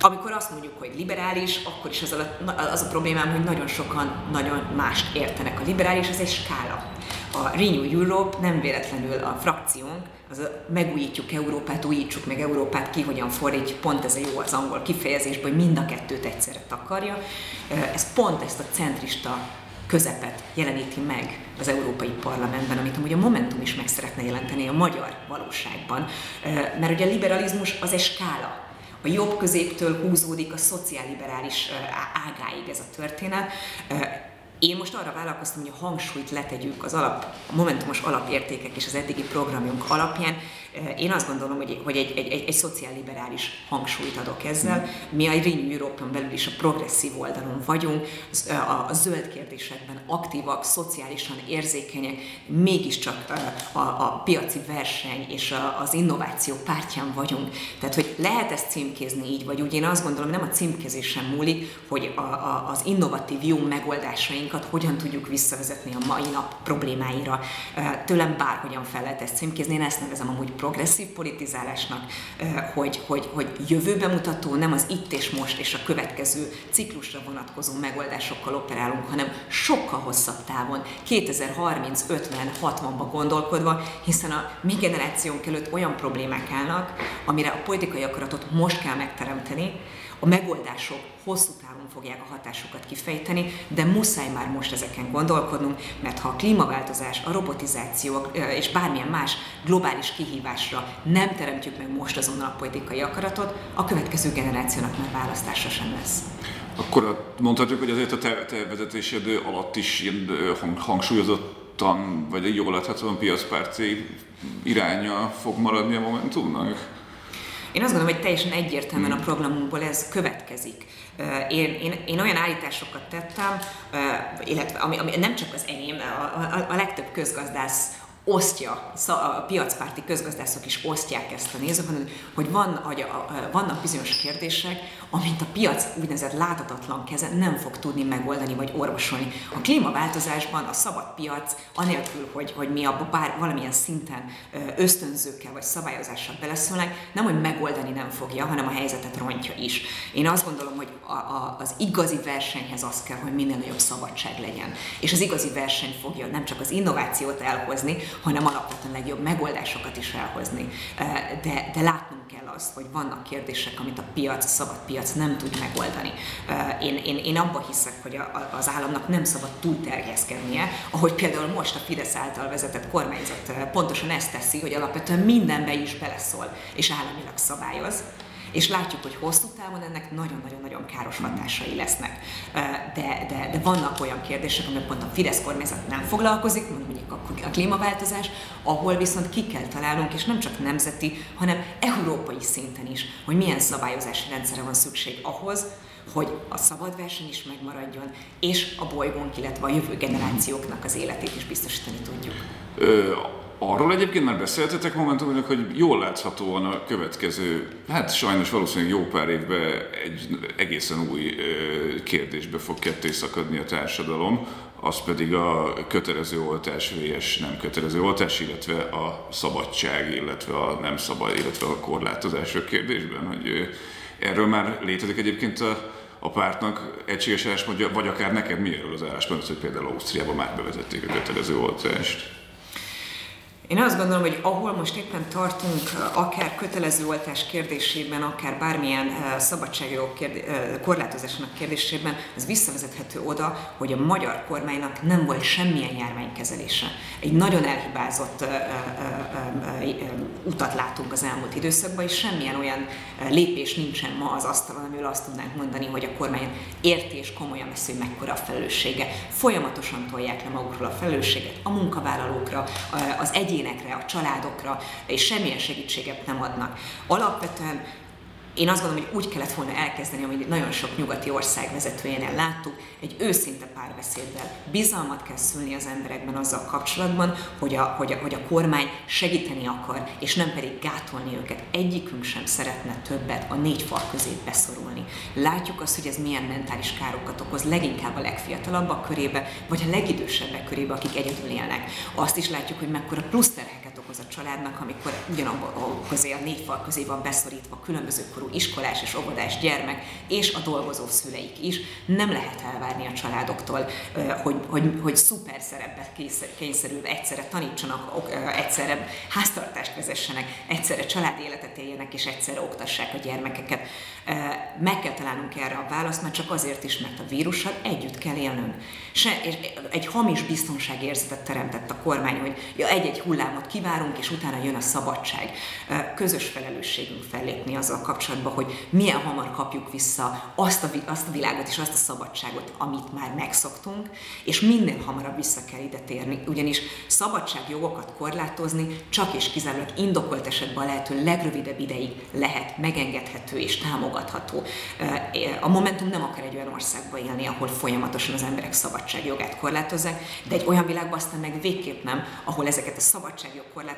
amikor azt mondjuk, hogy liberális, akkor is az a, az a problémám, hogy nagyon sokan nagyon mást értenek. A liberális az egy skála. A Renew Europe nem véletlenül a frakciónk az a megújítjuk Európát, újítsuk meg Európát, ki hogyan fordít, pont ez a jó az angol kifejezés, hogy mind a kettőt egyszerre takarja. Ez pont ezt a centrista közepet jeleníti meg az Európai Parlamentben, amit amúgy a Momentum is meg szeretne jelenteni a magyar valóságban. Mert ugye a liberalizmus az egy skála, a jobb középtől húzódik a szociálliberális ágáig ez a történet. Én most arra vállalkoztam, hogy a hangsúlyt letegyük az alap, a momentumos alapértékek és az eddigi programjunk alapján, én azt gondolom, hogy, hogy egy, egy, egy, egy szociálliberális hangsúlyt adok ezzel. Mi a Renew Europe-on belül is a progresszív oldalon vagyunk, a, a zöld kérdésekben aktívak, szociálisan érzékenyek, mégiscsak a, a piaci verseny és a, az innováció pártján vagyunk. Tehát, hogy lehet ezt címkézni így, vagy úgy, én azt gondolom, nem a címkézésen múlik, hogy a, a, az innovatív jó megoldásainkat hogyan tudjuk visszavezetni a mai nap problémáira. Tőlem bárhogyan fel lehet ezt címkézni, én ezt nevezem amúgy progresszív politizálásnak, hogy, hogy, hogy jövőbe mutató, nem az itt és most és a következő ciklusra vonatkozó megoldásokkal operálunk, hanem sokkal hosszabb távon, 2030, 50, 60-ba gondolkodva, hiszen a mi generációnk előtt olyan problémák állnak, amire a politikai akaratot most kell megteremteni, a megoldások hosszú távon fogják a hatásukat kifejteni, de muszáj már most ezeken gondolkodnunk, mert ha a klímaváltozás, a robotizáció és bármilyen más globális kihívásra nem teremtjük meg most azonnal a politikai akaratot, a következő generációnak már választása sem lesz. Akkor mondhatjuk, hogy azért a te, te vezetésed alatt is ilyen hangsúlyozottan, vagy jól láthatóan piacpárti iránya fog maradni a Momentumnak? Én azt gondolom, hogy teljesen egyértelműen a hmm. programunkból ez következik. Én, én, én olyan állításokat tettem, illetve ami, ami nem csak az enyém, a, a, a legtöbb közgazdász osztja, a piacpárti közgazdászok is osztják ezt a nézőpontot, hogy van, hogy vannak bizonyos kérdések, amit a piac úgynevezett láthatatlan keze nem fog tudni megoldani vagy orvosolni. A klímaváltozásban a szabad piac, anélkül, hogy, hogy mi abba bár valamilyen szinten ösztönzőkkel vagy szabályozással beleszólnánk, nem, hogy megoldani nem fogja, hanem a helyzetet rontja is. Én azt gondolom, hogy a, a, az igazi versenyhez az kell, hogy minél nagyobb szabadság legyen. És az igazi verseny fogja nem csak az innovációt elhozni, hanem alapvetően legjobb megoldásokat is elhozni. De, de látnunk kell azt, hogy vannak kérdések, amit a piac, a szabad piac nem tud megoldani. Én, én, én abban hiszek, hogy a, az államnak nem szabad túlterjeszkednie, ahogy például most a Fidesz által vezetett kormányzat pontosan ezt teszi, hogy alapvetően mindenbe is beleszól, és államilag szabályoz és látjuk, hogy hosszú távon ennek nagyon-nagyon-nagyon káros hatásai lesznek. De, de, de vannak olyan kérdések, amelyek pont a Fidesz kormányzat nem foglalkozik, mondjuk a klímaváltozás, ahol viszont ki kell találnunk, és nem csak nemzeti, hanem európai szinten is, hogy milyen szabályozási rendszerre van szükség ahhoz, hogy a szabad verseny is megmaradjon, és a bolygónk, illetve a jövő generációknak az életét is biztosítani tudjuk. Ö, Arról egyébként már beszéltetek momentumban, hogy jól láthatóan a következő, hát sajnos valószínűleg jó pár évben egy egészen új kérdésbe fog ketté szakadni a társadalom, az pedig a kötelező oltás vs. nem kötelező oltás, illetve a szabadság, illetve a nem szabad, illetve a korlátozások kérdésben, hogy erről már létezik egyébként a, a pártnak egységes álláspontja, vagy akár neked mi erről az álláspontod, hogy például Ausztriában már bevezették a kötelező oltást? Én azt gondolom, hogy ahol most éppen tartunk, akár kötelező oltás kérdésében, akár bármilyen eh, szabadságjogok kérdé- eh, korlátozásának kérdésében, ez visszavezethető oda, hogy a magyar kormánynak nem volt semmilyen járványkezelése. Egy nagyon elhibázott eh, utat látunk az elmúlt időszakban, és semmilyen olyan lépés nincsen ma az asztalon, amiről azt tudnánk mondani, hogy a kormány érti és komolyan veszi, hogy mekkora a felelőssége. Folyamatosan tolják le magukról a felelősséget a munkavállalókra, az egyéb egyénekre, a családokra, és semmilyen segítséget nem adnak. Alapvetően én azt gondolom, hogy úgy kellett volna elkezdeni, amit nagyon sok nyugati ország vezetőjénél láttuk, egy őszinte párbeszéddel. Bizalmat kell szülni az emberekben azzal kapcsolatban, hogy a, hogy, a, hogy a kormány segíteni akar, és nem pedig gátolni őket. Egyikünk sem szeretne többet a négy fal közé beszorulni. Látjuk azt, hogy ez milyen mentális károkat okoz, leginkább a legfiatalabbak körébe, vagy a legidősebbek körébe, akik egyedül élnek. Azt is látjuk, hogy mekkora plusz az a családnak, amikor ugyanabban a négy fal közé van beszorítva különböző korú iskolás és óvodás gyermek, és a dolgozó szüleik is. Nem lehet elvárni a családoktól, hogy, hogy, hogy szuper szerepbe kényszerülve egyszerre tanítsanak, egyszerre háztartást vezessenek, egyszerre család éljenek, és egyszerre oktassák a gyermekeket. Meg kell találnunk erre a választ, mert csak azért is, mert a vírussal együtt kell élnünk. Se, egy hamis biztonságérzetet teremtett a kormány, hogy ja, egy-egy hullámot kivárunk, és utána jön a szabadság. Közös felelősségünk fellépni azzal kapcsolatban, hogy milyen hamar kapjuk vissza azt a, azt a világot és azt a szabadságot, amit már megszoktunk, és minél hamarabb vissza kell ide térni, ugyanis szabadságjogokat korlátozni csak és kizárólag indokolt esetben a lehető legrövidebb ideig lehet megengedhető és támogatható. A Momentum nem akar egy olyan országba élni, ahol folyamatosan az emberek szabadságjogát korlátozzák, de egy olyan világban aztán meg végképp nem, ahol ezeket a szabadságjog korlátozásokat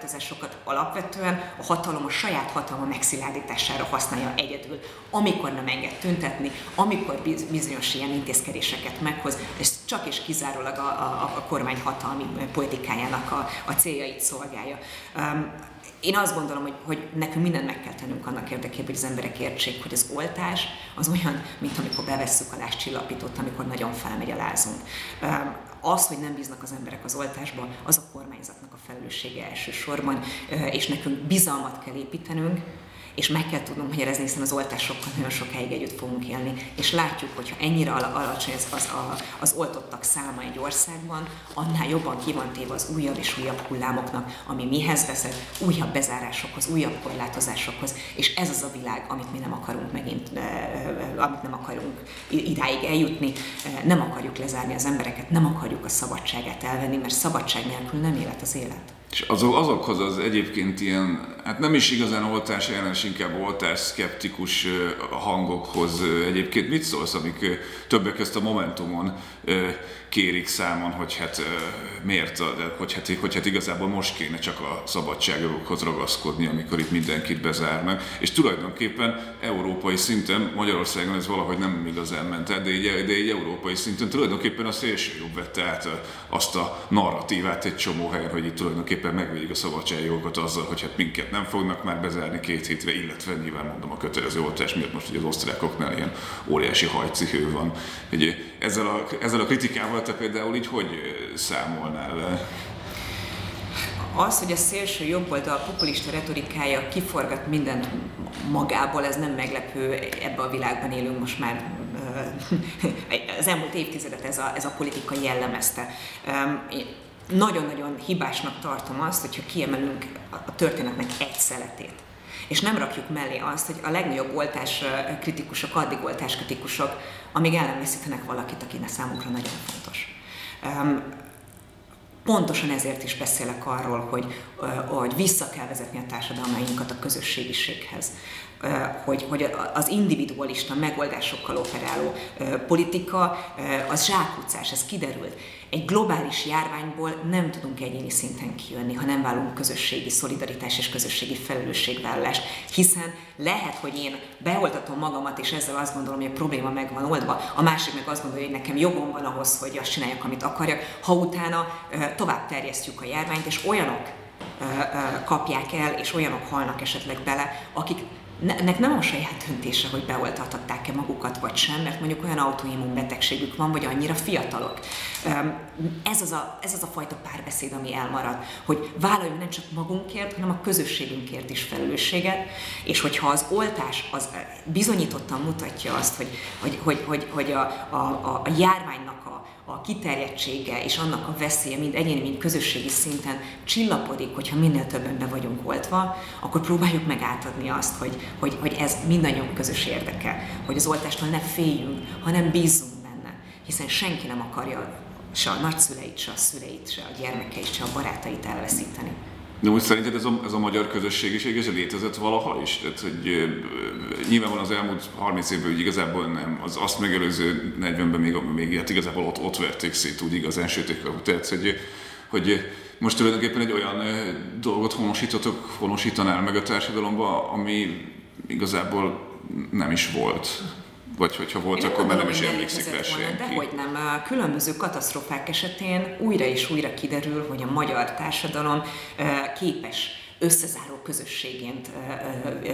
alapvetően a hatalom a saját hatalma megszilárdítására használja egyedül, amikor nem enged tüntetni, amikor bizonyos ilyen intézkedéseket meghoz, és csak és kizárólag a, a, a kormány hatalmi politikájának a, a céljait szolgálja. Um, én azt gondolom, hogy, hogy nekünk mindent meg kell tennünk annak érdekében, hogy az emberek értsék, hogy az oltás az olyan, mint amikor bevesszük a lázcsillapítót, amikor nagyon felmegy a lázunk. Az, hogy nem bíznak az emberek az oltásba, az a kormányzatnak a felelőssége elsősorban, és nekünk bizalmat kell építenünk, és meg kell tudnunk magyarázni, hiszen az oltásokkal nagyon sokáig együtt fogunk élni, és látjuk, hogyha ennyire alacsony az, az, a, az oltottak száma egy országban, annál jobban ki van téve az újabb és újabb hullámoknak, ami mihez vezet, újabb bezárásokhoz, újabb korlátozásokhoz, és ez az a világ, amit mi nem akarunk megint, amit nem akarunk idáig eljutni, nem akarjuk lezárni az embereket, nem akarjuk a szabadságát elvenni, mert szabadság nélkül nem élet az élet. És azok, azokhoz az egyébként ilyen, hát nem is igazán oltás ellenes, inkább oltás szkeptikus hangokhoz egyébként mit szólsz, amik többek között a Momentumon kérik számon, hogy hát miért, hogy hát, hogy hát igazából most kéne csak a szabadságjogokhoz ragaszkodni, amikor itt mindenkit bezárnak. És tulajdonképpen európai szinten, Magyarországon ez valahogy nem igazán ment el, de így, de így európai szinten tulajdonképpen a szélső jobb vette át azt a narratívát egy csomó helyen, hogy itt tulajdonképpen megvédjük a szabadságjogokat azzal, hogy hát minket nem fognak már bezárni két hétre, illetve nyilván mondom a kötelező oltás miatt most ugye az osztrákoknál ilyen óriási hajcihő van. Ugye ezzel a, ezzel a kritikával te például így hogy számolnál le? Az, hogy a szélső jobboldal populista retorikája kiforgat mindent magából, ez nem meglepő, ebbe a világban élünk most már az elmúlt évtizedet ez a, ez a politika jellemezte. Nagyon-nagyon hibásnak tartom azt, hogyha kiemelünk a történetnek egy szeletét és nem rakjuk mellé azt, hogy a legnagyobb oltás kritikusok, addig oltás kritikusok, amíg el nem veszítenek valakit, aki számunkra nagyon fontos. Pontosan ezért is beszélek arról, hogy, hogy vissza kell vezetni a társadalmainkat a közösségiséghez hogy, hogy az individualista megoldásokkal operáló politika az zsákutcás, ez kiderült. Egy globális járványból nem tudunk egyéni szinten kijönni, ha nem válunk közösségi szolidaritás és közösségi felelősségvállalást, hiszen lehet, hogy én beoltatom magamat, és ezzel azt gondolom, hogy a probléma meg van oldva, a másik meg azt gondolja, hogy nekem jogom van ahhoz, hogy azt csináljak, amit akarjak, ha utána tovább terjesztjük a járványt, és olyanok kapják el, és olyanok halnak esetleg bele, akik ennek nem a saját döntése, hogy beoltathatták-e magukat vagy sem, mert mondjuk olyan autoimmun betegségük van, vagy annyira fiatalok. Ez az, a, ez az a fajta párbeszéd, ami elmarad, hogy vállaljunk nem csak magunkért, hanem a közösségünkért is felelősséget, és hogyha az oltás az bizonyítottan mutatja azt, hogy, hogy, hogy, hogy, hogy a, a, a járványnak a kiterjedtsége és annak a veszélye mind egyéni, mind közösségi szinten csillapodik, hogyha minél többen be vagyunk oltva, akkor próbáljuk meg átadni azt, hogy, hogy, hogy ez mindannyiunk közös érdeke, hogy az oltástól ne féljünk, hanem bízzunk benne, hiszen senki nem akarja se a nagyszüleit, se a szüleit, se a gyermekeit, se a barátait elveszíteni. De úgy szerinted ez a, ez a magyar közösségiség, ez létezett valaha is? Tehát, hogy nyilván az elmúlt 30 évben hogy igazából nem, az azt megelőző 40-ben még, még hát igazából ott, ott verték szét úgy igazán sötét Tehát, hogy, hogy most tulajdonképpen egy olyan dolgot honosítotok, honosítanál meg a társadalomba, ami igazából nem is volt Vagy hogyha volt, akkor már nem is emlékszik rá senki. De hogy nem. Különböző katasztrófák esetén újra és újra kiderül, hogy a magyar társadalom képes összezáró közösségént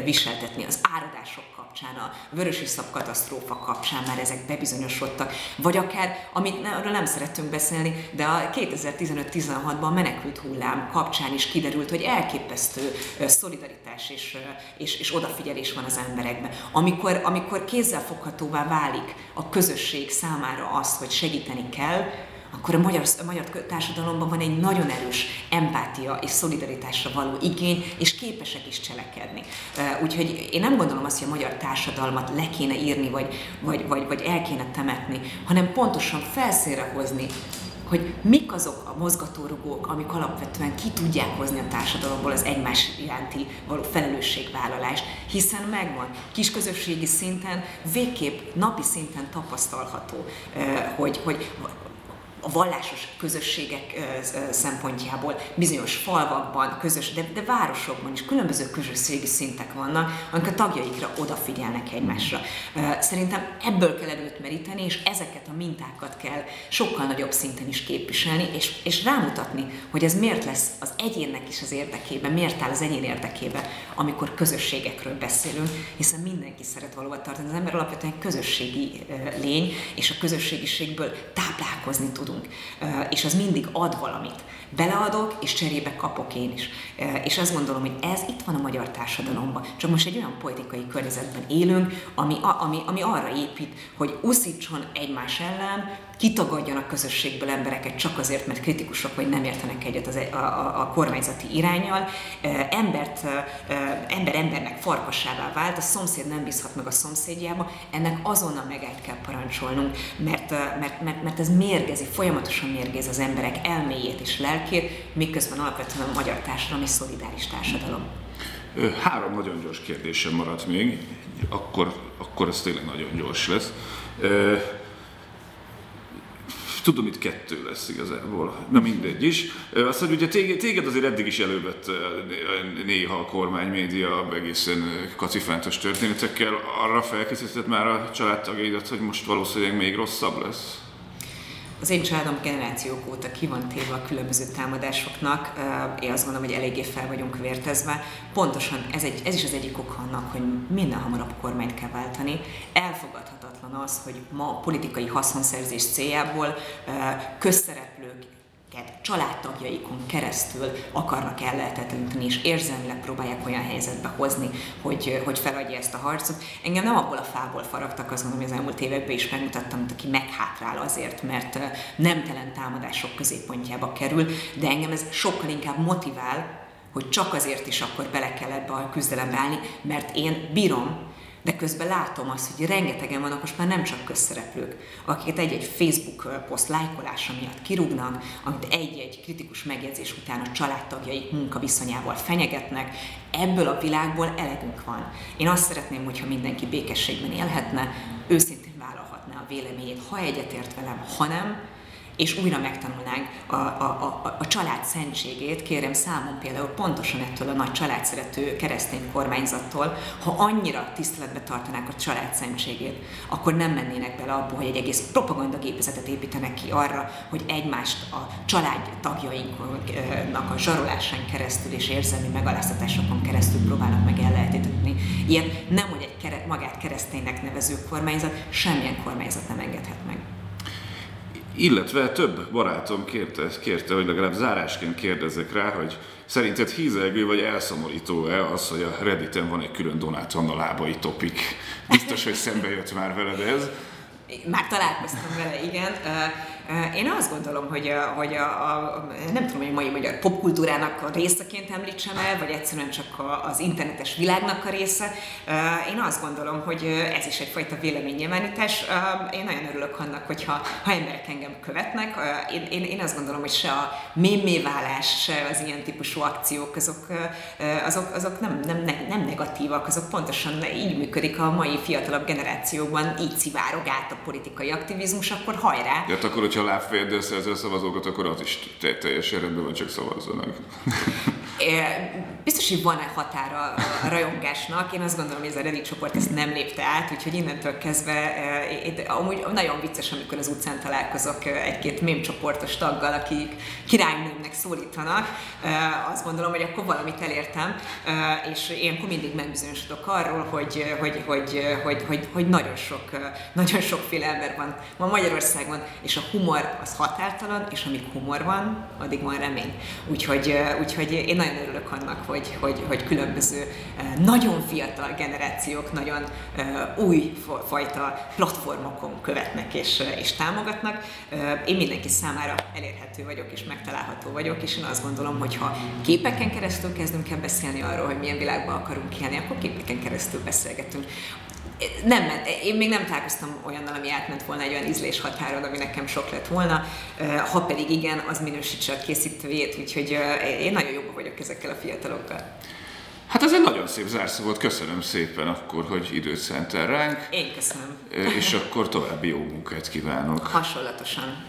viseltetni az áradások kapcsán, a vörösiszap katasztrófa kapcsán már ezek bebizonyosodtak, vagy akár, amit ne, arról nem szerettünk beszélni, de a 2015-16-ban menekült hullám kapcsán is kiderült, hogy elképesztő szolidaritás és, és, és odafigyelés van az emberekben. Amikor, amikor kézzelfoghatóvá válik a közösség számára az, hogy segíteni kell, akkor a magyar, a magyar társadalomban van egy nagyon erős empátia és szolidaritásra való igény, és képesek is cselekedni. Úgyhogy én nem gondolom azt, hogy a magyar társadalmat le kéne írni, vagy, vagy, vagy, vagy el kéne temetni, hanem pontosan felszínre hozni hogy mik azok a mozgatórugók, amik alapvetően ki tudják hozni a társadalomból az egymás iránti való felelősségvállalás, hiszen megvan kisközösségi szinten, végképp napi szinten tapasztalható, hogy, hogy a vallásos közösségek szempontjából bizonyos falvakban, közös, de, de városokban is különböző közösségi szintek vannak, amik a tagjaikra odafigyelnek egymásra. Szerintem ebből kell előtt meríteni, és ezeket a mintákat kell sokkal nagyobb szinten is képviselni, és, és rámutatni, hogy ez miért lesz az egyénnek is az érdekében, miért áll az egyén érdekében, amikor közösségekről beszélünk, hiszen mindenki szeret valóban tartani. Az ember alapvetően közösségi lény, és a közösségiségből táplálkozni tudunk tudunk. És az mindig ad valamit. Beleadok, és cserébe kapok én is. És azt gondolom, hogy ez itt van a magyar társadalomban. Csak most egy olyan politikai környezetben élünk, ami, ami, ami arra épít, hogy uszítson egymás ellen, kitagadjon a közösségből embereket csak azért, mert kritikusok vagy nem értenek egyet az, a, a, a kormányzati irányal. Embert, ember embernek farkasává vált, a szomszéd nem bízhat meg a szomszédjába, ennek azonnal megállt kell parancsolnunk, mert, mert, mert, mert ez mérgezi, folyamatosan mérgez az emberek elméjét és lelkét, miközben alapvetően a magyar társadalom és szolidáris társadalom. Három nagyon gyors kérdésem maradt még, akkor, akkor ez tényleg nagyon gyors lesz. Tudom, itt kettő lesz igazából, na mindegy is. Azt, hogy ugye téged, téged azért eddig is elővett néha a kormánymédia egészen kacifántos történetekkel. Arra felkészített már a családtagjaidat, hogy most valószínűleg még rosszabb lesz? Az én családom generációk óta ki van téve a különböző támadásoknak. Én azt gondolom, hogy eléggé fel vagyunk vértezve. Pontosan ez, egy, ez is az egyik ok annak, hogy minden hamarabb kormányt kell váltani. Elfogadhatatlan az, hogy ma politikai haszonszerzés céljából közszereplők családtagjaikon keresztül akarnak ellehetetleníteni, és érzelmileg próbálják olyan helyzetbe hozni, hogy, hogy feladja ezt a harcot. Engem nem abból a fából faragtak, azt mondom, hogy az elmúlt években is megmutattam, mint aki meghátrál azért, mert nemtelen támadások középpontjába kerül, de engem ez sokkal inkább motivál, hogy csak azért is akkor bele kell ebbe a küzdelembe állni, mert én bírom, de közben látom azt, hogy rengetegen vannak most már nem csak közszereplők, akiket egy-egy Facebook poszt lájkolása miatt kirúgnak, amit egy-egy kritikus megjegyzés után a családtagjaik munkaviszonyával fenyegetnek. Ebből a világból elegünk van. Én azt szeretném, hogyha mindenki békességben élhetne, őszintén vállalhatná a véleményét, ha egyetért velem, ha nem, és újra megtanulnánk a, a, a, a család szentségét, kérem számon például pontosan ettől a nagy családszerető keresztény kormányzattól, ha annyira tiszteletbe tartanák a család szentségét, akkor nem mennének bele abba, hogy egy egész propagandagépezetet építenek ki arra, hogy egymást a család tagjainknak a zsarolásán keresztül és érzelmi megaláztatásokon keresztül próbálnak meg ellehetetni. Ilyen nem, hogy egy kere, magát kereszténynek nevező kormányzat, semmilyen kormányzat nem engedhet meg. Illetve több barátom kérte, kérte, hogy legalább zárásként kérdezzek rá, hogy szerinted hízelgő vagy elszomorító-e az, hogy a Redditen van egy külön Donát Anna lábai topik? Biztos, hogy szembe jött már veled ez. Már találkoztam vele, igen. Én azt gondolom, hogy, a, hogy a, a, nem tudom, hogy a mai magyar popkultúrának a részeként említsem el, vagy egyszerűen csak a, az internetes világnak a része. Én azt gondolom, hogy ez is egyfajta véleménynyilvánítás. Én nagyon örülök annak, hogyha ha emberek engem követnek. Én, én, én azt gondolom, hogy se a méméválás, se az ilyen típusú akciók, azok, azok, azok nem, nem, nem negatívak, azok pontosan így működik a mai fiatalabb generációban, így szivárog át a politikai aktivizmus, akkor hajrá. Ja, hát akkor, hogyha lábfejeddel szerzel szavazókat, akkor az is teljesen rendben van, csak szavazzanak. [laughs] Biztos, hogy van-e határa a rajongásnak. Én azt gondolom, hogy ez a Reddit csoport ezt nem lépte át, úgyhogy innentől kezdve amúgy nagyon vicces, amikor az utcán találkozok egy-két mém csoportos taggal, akik királynőmnek szólítanak. Azt gondolom, hogy akkor valamit elértem, és ilyenkor mindig megbizonyosodok arról, hogy, hogy, hogy, hogy, hogy, hogy nagyon, sok, nagyon sokféle ember van, van Magyarországon, és a humor az határtalan, és amíg humor van, addig van remény. Úgyhogy, úgyhogy én nagyon örülök annak, hogy, hogy, hogy különböző nagyon fiatal generációk nagyon új fajta platformokon követnek és, és támogatnak. Én mindenki számára elérhető vagyok és megtalálható vagyok, és én azt gondolom, hogy ha képeken keresztül kezdünk el beszélni arról, hogy milyen világban akarunk élni, akkor képeken keresztül beszélgetünk nem ment, én még nem találkoztam olyannal, ami átment volna egy olyan ízlés határon, ami nekem sok lett volna. Ha pedig igen, az minősítse a készítőjét, úgyhogy én nagyon jobban vagyok ezekkel a fiatalokkal. Hát ez egy nagyon szép zárszó volt, köszönöm szépen akkor, hogy időt szentel ránk. Én köszönöm. És akkor további jó munkát kívánok. Hasonlatosan.